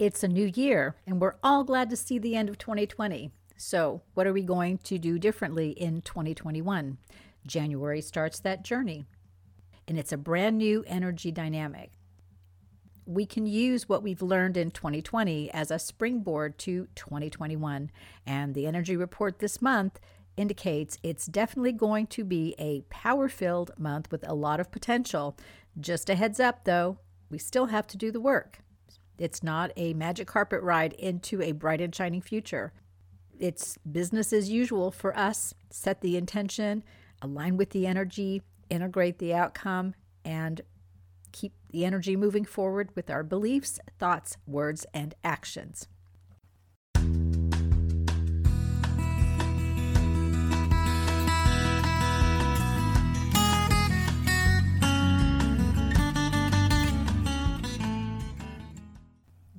It's a new year, and we're all glad to see the end of 2020. So, what are we going to do differently in 2021? January starts that journey, and it's a brand new energy dynamic. We can use what we've learned in 2020 as a springboard to 2021, and the energy report this month indicates it's definitely going to be a power filled month with a lot of potential. Just a heads up though, we still have to do the work. It's not a magic carpet ride into a bright and shining future. It's business as usual for us. Set the intention, align with the energy, integrate the outcome, and keep the energy moving forward with our beliefs, thoughts, words, and actions.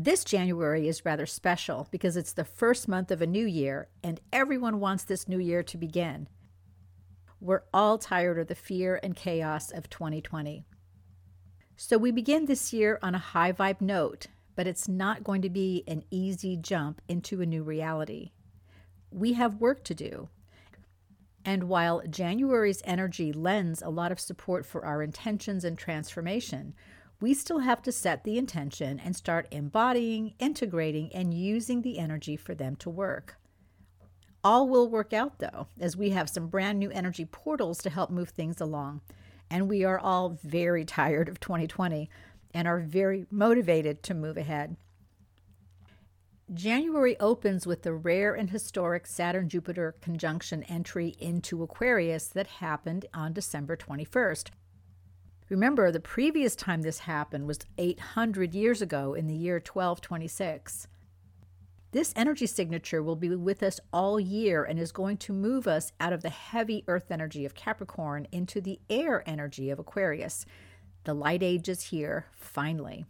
This January is rather special because it's the first month of a new year and everyone wants this new year to begin. We're all tired of the fear and chaos of 2020. So we begin this year on a high vibe note, but it's not going to be an easy jump into a new reality. We have work to do. And while January's energy lends a lot of support for our intentions and transformation, we still have to set the intention and start embodying, integrating, and using the energy for them to work. All will work out though, as we have some brand new energy portals to help move things along. And we are all very tired of 2020 and are very motivated to move ahead. January opens with the rare and historic Saturn Jupiter conjunction entry into Aquarius that happened on December 21st. Remember, the previous time this happened was 800 years ago in the year 1226. This energy signature will be with us all year and is going to move us out of the heavy earth energy of Capricorn into the air energy of Aquarius. The light age is here, finally.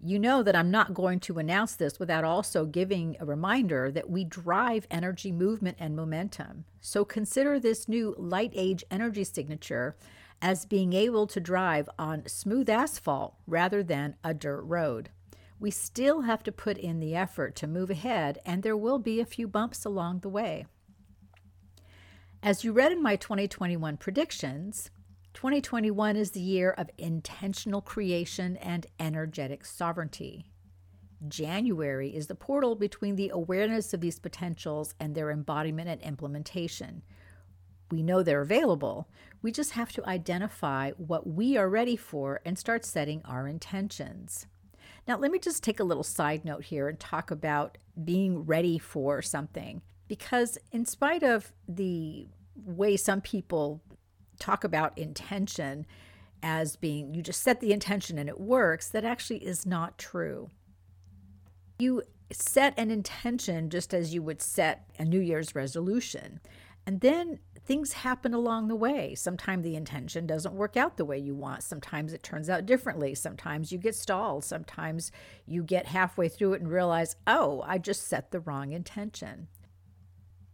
You know that I'm not going to announce this without also giving a reminder that we drive energy movement and momentum. So consider this new light age energy signature as being able to drive on smooth asphalt rather than a dirt road. We still have to put in the effort to move ahead, and there will be a few bumps along the way. As you read in my 2021 predictions, 2021 is the year of intentional creation and energetic sovereignty. January is the portal between the awareness of these potentials and their embodiment and implementation. We know they're available. We just have to identify what we are ready for and start setting our intentions. Now, let me just take a little side note here and talk about being ready for something. Because, in spite of the way some people talk about intention as being you just set the intention and it works, that actually is not true. You set an intention just as you would set a New Year's resolution. And then things happen along the way. Sometimes the intention doesn't work out the way you want. Sometimes it turns out differently. Sometimes you get stalled. Sometimes you get halfway through it and realize, oh, I just set the wrong intention.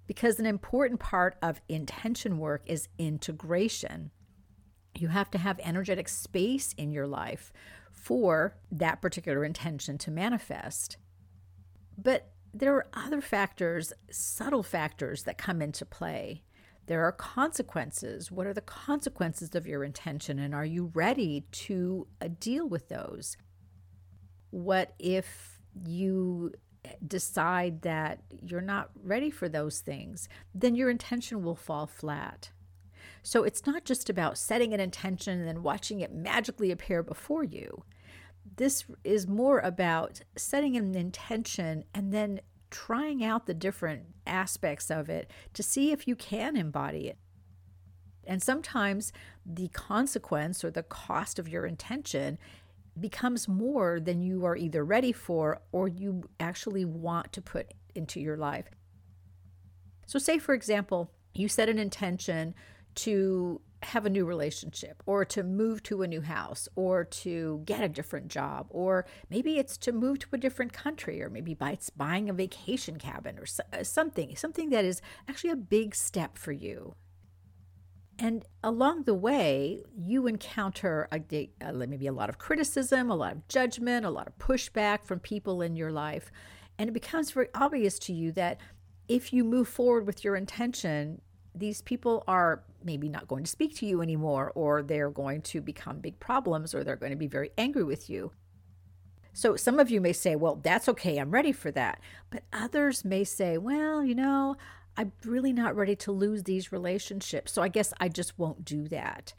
Because an important part of intention work is integration. You have to have energetic space in your life for that particular intention to manifest. But there are other factors, subtle factors that come into play. There are consequences. What are the consequences of your intention? And are you ready to uh, deal with those? What if you decide that you're not ready for those things, then your intention will fall flat. So it's not just about setting an intention and then watching it magically appear before you. This is more about setting an intention and then trying out the different aspects of it to see if you can embody it. And sometimes the consequence or the cost of your intention becomes more than you are either ready for or you actually want to put into your life. So, say for example, you set an intention to have a new relationship or to move to a new house or to get a different job or maybe it's to move to a different country or maybe it's buying a vacation cabin or uh, something something that is actually a big step for you and along the way, you encounter a, uh, maybe a lot of criticism, a lot of judgment, a lot of pushback from people in your life. And it becomes very obvious to you that if you move forward with your intention, these people are maybe not going to speak to you anymore, or they're going to become big problems, or they're going to be very angry with you. So some of you may say, well, that's okay, I'm ready for that. But others may say, well, you know, I'm really not ready to lose these relationships. So I guess I just won't do that.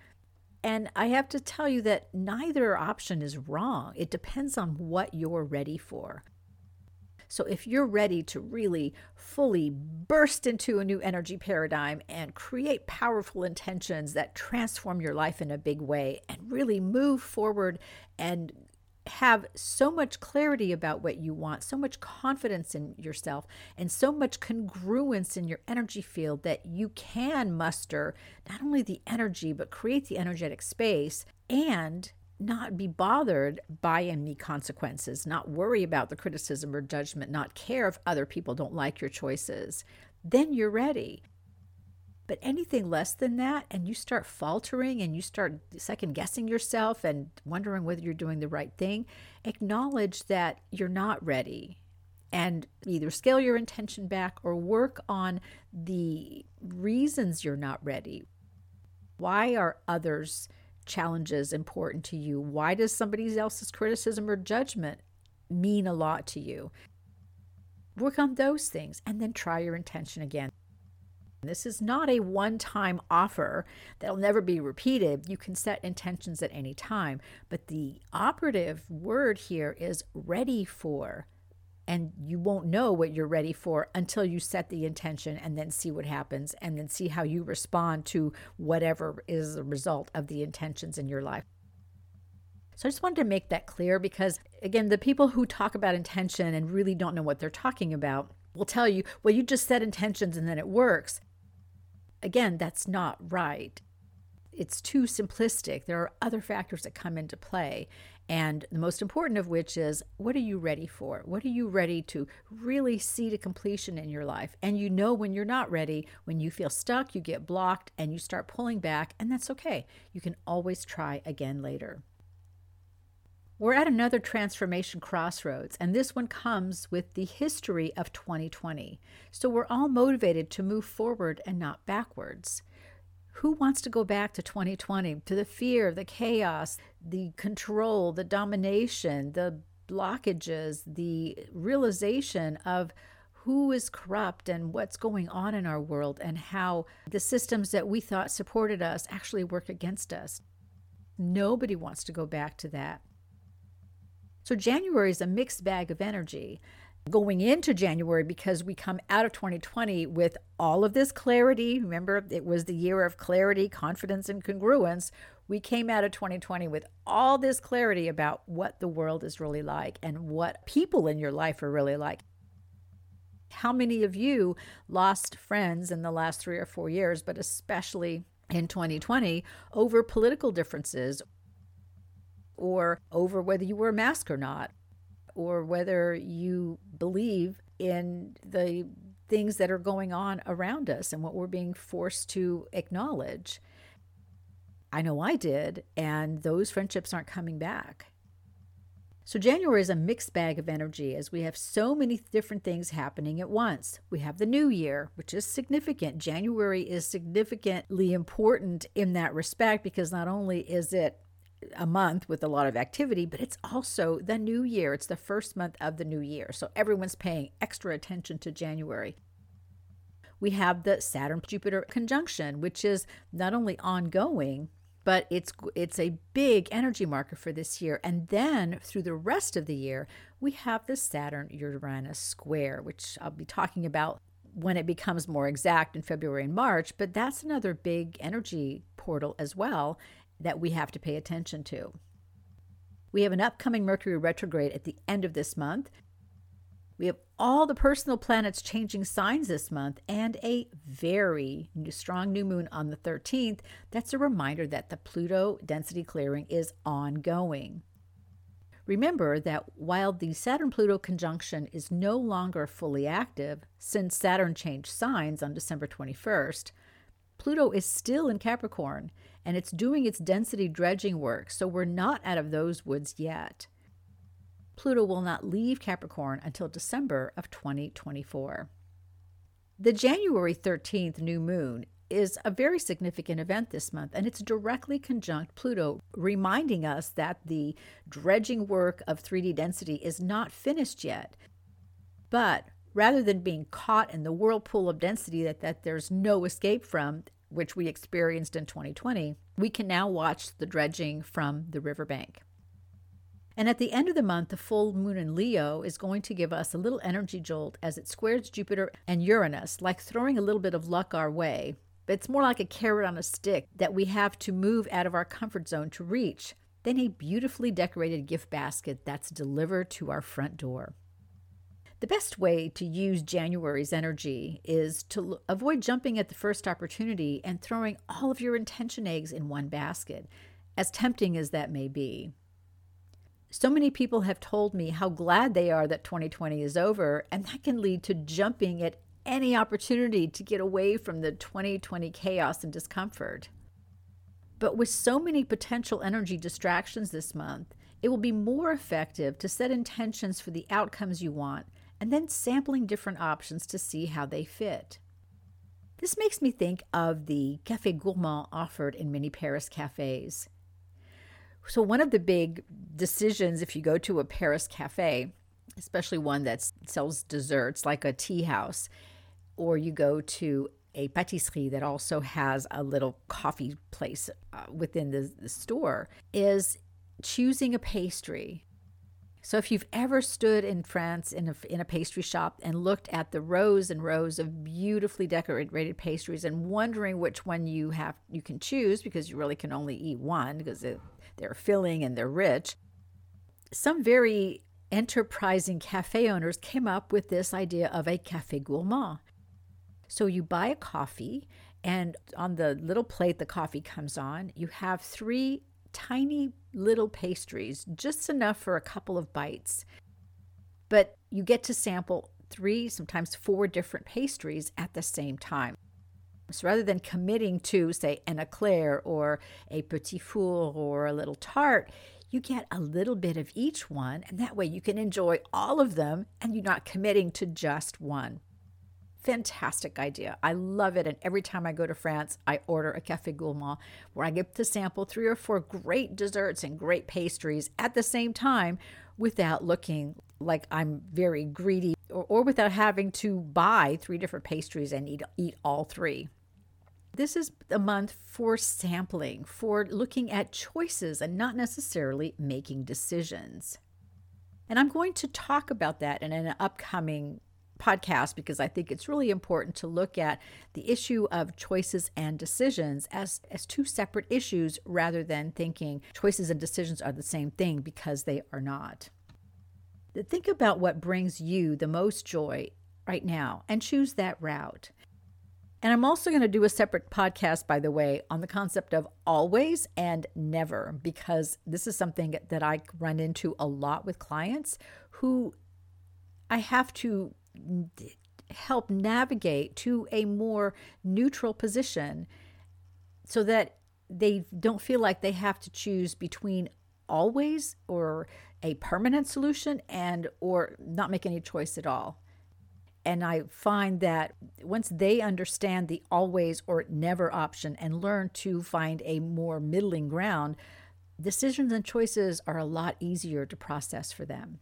And I have to tell you that neither option is wrong. It depends on what you're ready for. So if you're ready to really fully burst into a new energy paradigm and create powerful intentions that transform your life in a big way and really move forward and have so much clarity about what you want, so much confidence in yourself, and so much congruence in your energy field that you can muster not only the energy, but create the energetic space and not be bothered by any consequences, not worry about the criticism or judgment, not care if other people don't like your choices, then you're ready. But anything less than that, and you start faltering and you start second guessing yourself and wondering whether you're doing the right thing, acknowledge that you're not ready and either scale your intention back or work on the reasons you're not ready. Why are others' challenges important to you? Why does somebody else's criticism or judgment mean a lot to you? Work on those things and then try your intention again. This is not a one time offer that'll never be repeated. You can set intentions at any time, but the operative word here is ready for. And you won't know what you're ready for until you set the intention and then see what happens and then see how you respond to whatever is the result of the intentions in your life. So I just wanted to make that clear because, again, the people who talk about intention and really don't know what they're talking about will tell you, well, you just set intentions and then it works. Again, that's not right. It's too simplistic. There are other factors that come into play. And the most important of which is what are you ready for? What are you ready to really see to completion in your life? And you know when you're not ready, when you feel stuck, you get blocked, and you start pulling back, and that's okay. You can always try again later. We're at another transformation crossroads, and this one comes with the history of 2020. So we're all motivated to move forward and not backwards. Who wants to go back to 2020, to the fear, the chaos, the control, the domination, the blockages, the realization of who is corrupt and what's going on in our world, and how the systems that we thought supported us actually work against us? Nobody wants to go back to that. So January is a mixed bag of energy. Going into January, because we come out of 2020 with all of this clarity, remember it was the year of clarity, confidence, and congruence. We came out of 2020 with all this clarity about what the world is really like and what people in your life are really like. How many of you lost friends in the last three or four years, but especially in 2020 over political differences or over whether you wear a mask or not, or whether you believe in the things that are going on around us and what we're being forced to acknowledge. I know I did, and those friendships aren't coming back. So, January is a mixed bag of energy as we have so many different things happening at once. We have the new year, which is significant. January is significantly important in that respect because not only is it a month with a lot of activity, but it's also the new year. It's the first month of the new year. So everyone's paying extra attention to January. We have the Saturn Jupiter conjunction, which is not only ongoing, but it's it's a big energy marker for this year. And then through the rest of the year, we have the Saturn Uranus square, which I'll be talking about when it becomes more exact in February and March, but that's another big energy portal as well that we have to pay attention to. We have an upcoming Mercury retrograde at the end of this month. We have all the personal planets changing signs this month and a very strong new moon on the 13th. That's a reminder that the Pluto density clearing is ongoing. Remember that while the Saturn Pluto conjunction is no longer fully active, since Saturn changed signs on December 21st, Pluto is still in Capricorn and it's doing its density dredging work, so we're not out of those woods yet. Pluto will not leave Capricorn until December of 2024. The January 13th new moon is a very significant event this month, and it's directly conjunct Pluto, reminding us that the dredging work of 3D density is not finished yet. But rather than being caught in the whirlpool of density that, that there's no escape from, which we experienced in 2020, we can now watch the dredging from the riverbank. And at the end of the month, the full moon in Leo is going to give us a little energy jolt as it squares Jupiter and Uranus, like throwing a little bit of luck our way. But it's more like a carrot on a stick that we have to move out of our comfort zone to reach than a beautifully decorated gift basket that's delivered to our front door. The best way to use January's energy is to avoid jumping at the first opportunity and throwing all of your intention eggs in one basket, as tempting as that may be. So many people have told me how glad they are that 2020 is over, and that can lead to jumping at any opportunity to get away from the 2020 chaos and discomfort. But with so many potential energy distractions this month, it will be more effective to set intentions for the outcomes you want and then sampling different options to see how they fit. This makes me think of the Café Gourmand offered in many Paris cafes. So, one of the big decisions if you go to a Paris cafe, especially one that sells desserts like a tea house, or you go to a patisserie that also has a little coffee place uh, within the, the store, is choosing a pastry so if you've ever stood in France in a, in a pastry shop and looked at the rows and rows of beautifully decorated pastries and wondering which one you have you can choose because you really can only eat one because they're filling and they're rich, some very enterprising cafe owners came up with this idea of a café gourmand. So you buy a coffee and on the little plate the coffee comes on, you have three tiny little pastries, just enough for a couple of bites. But you get to sample three, sometimes four different pastries at the same time. So rather than committing to, say, an eclair or a petit four or a little tart, you get a little bit of each one, and that way you can enjoy all of them and you're not committing to just one. Fantastic idea. I love it. And every time I go to France, I order a Café Gourmand where I get to sample three or four great desserts and great pastries at the same time without looking like I'm very greedy or, or without having to buy three different pastries and eat, eat all three. This is a month for sampling, for looking at choices and not necessarily making decisions. And I'm going to talk about that in an upcoming podcast because I think it's really important to look at the issue of choices and decisions as, as two separate issues rather than thinking choices and decisions are the same thing because they are not. Think about what brings you the most joy right now and choose that route. And I'm also going to do a separate podcast, by the way, on the concept of always and never, because this is something that I run into a lot with clients who I have to help navigate to a more neutral position so that they don't feel like they have to choose between always or a permanent solution and or not make any choice at all and i find that once they understand the always or never option and learn to find a more middling ground decisions and choices are a lot easier to process for them.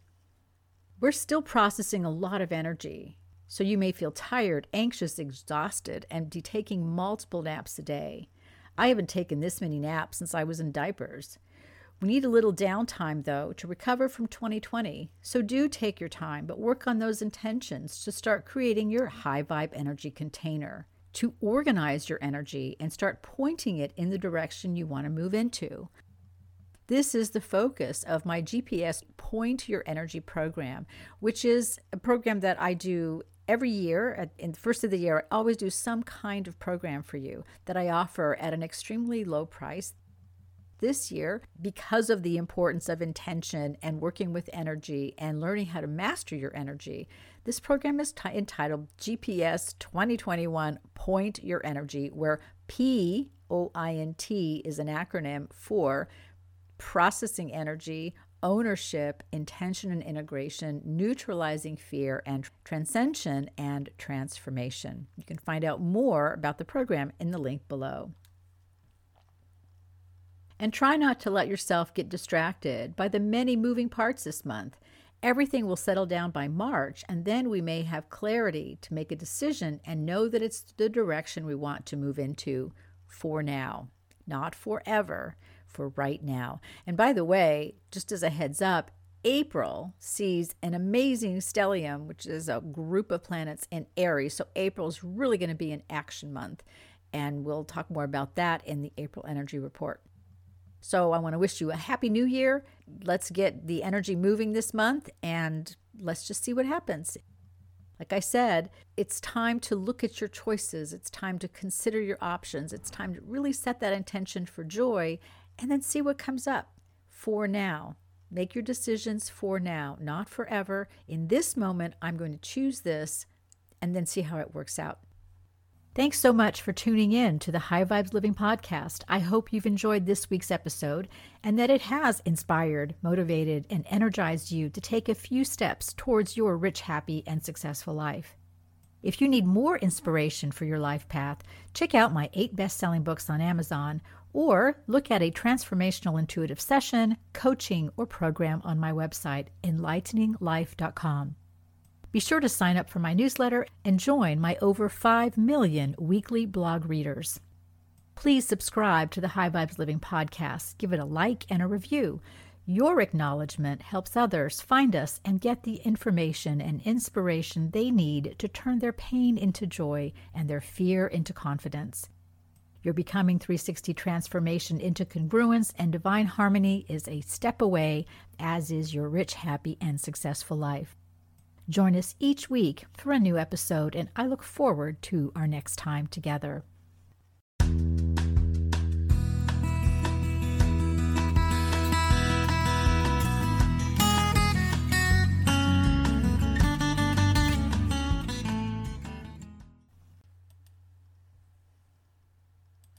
We're still processing a lot of energy, so you may feel tired, anxious, exhausted, and be taking multiple naps a day. I haven't taken this many naps since I was in diapers. We need a little downtime, though, to recover from 2020. So do take your time, but work on those intentions to start creating your high vibe energy container, to organize your energy and start pointing it in the direction you want to move into. This is the focus of my GPS Point Your Energy program, which is a program that I do every year. At, in the first of the year, I always do some kind of program for you that I offer at an extremely low price. This year, because of the importance of intention and working with energy and learning how to master your energy, this program is t- entitled GPS 2021 Point Your Energy, where P O I N T is an acronym for processing energy, ownership, intention and integration, neutralizing fear, and transcension and transformation. You can find out more about the program in the link below. And try not to let yourself get distracted by the many moving parts this month. Everything will settle down by March, and then we may have clarity to make a decision and know that it's the direction we want to move into for now, not forever, for right now. And by the way, just as a heads up, April sees an amazing stellium, which is a group of planets in Aries. So April is really going to be an action month. And we'll talk more about that in the April Energy Report. So I want to wish you a happy new year. Let's get the energy moving this month and let's just see what happens. Like I said, it's time to look at your choices. It's time to consider your options. It's time to really set that intention for joy and then see what comes up for now. Make your decisions for now, not forever. In this moment, I'm going to choose this and then see how it works out. Thanks so much for tuning in to the High Vibes Living podcast. I hope you've enjoyed this week's episode and that it has inspired, motivated, and energized you to take a few steps towards your rich, happy, and successful life. If you need more inspiration for your life path, check out my eight best selling books on Amazon or look at a transformational intuitive session, coaching, or program on my website, enlighteninglife.com. Be sure to sign up for my newsletter and join my over 5 million weekly blog readers. Please subscribe to the High Vibes Living podcast, give it a like and a review. Your acknowledgement helps others find us and get the information and inspiration they need to turn their pain into joy and their fear into confidence. Your Becoming 360 transformation into congruence and divine harmony is a step away, as is your rich, happy, and successful life. Join us each week for a new episode, and I look forward to our next time together.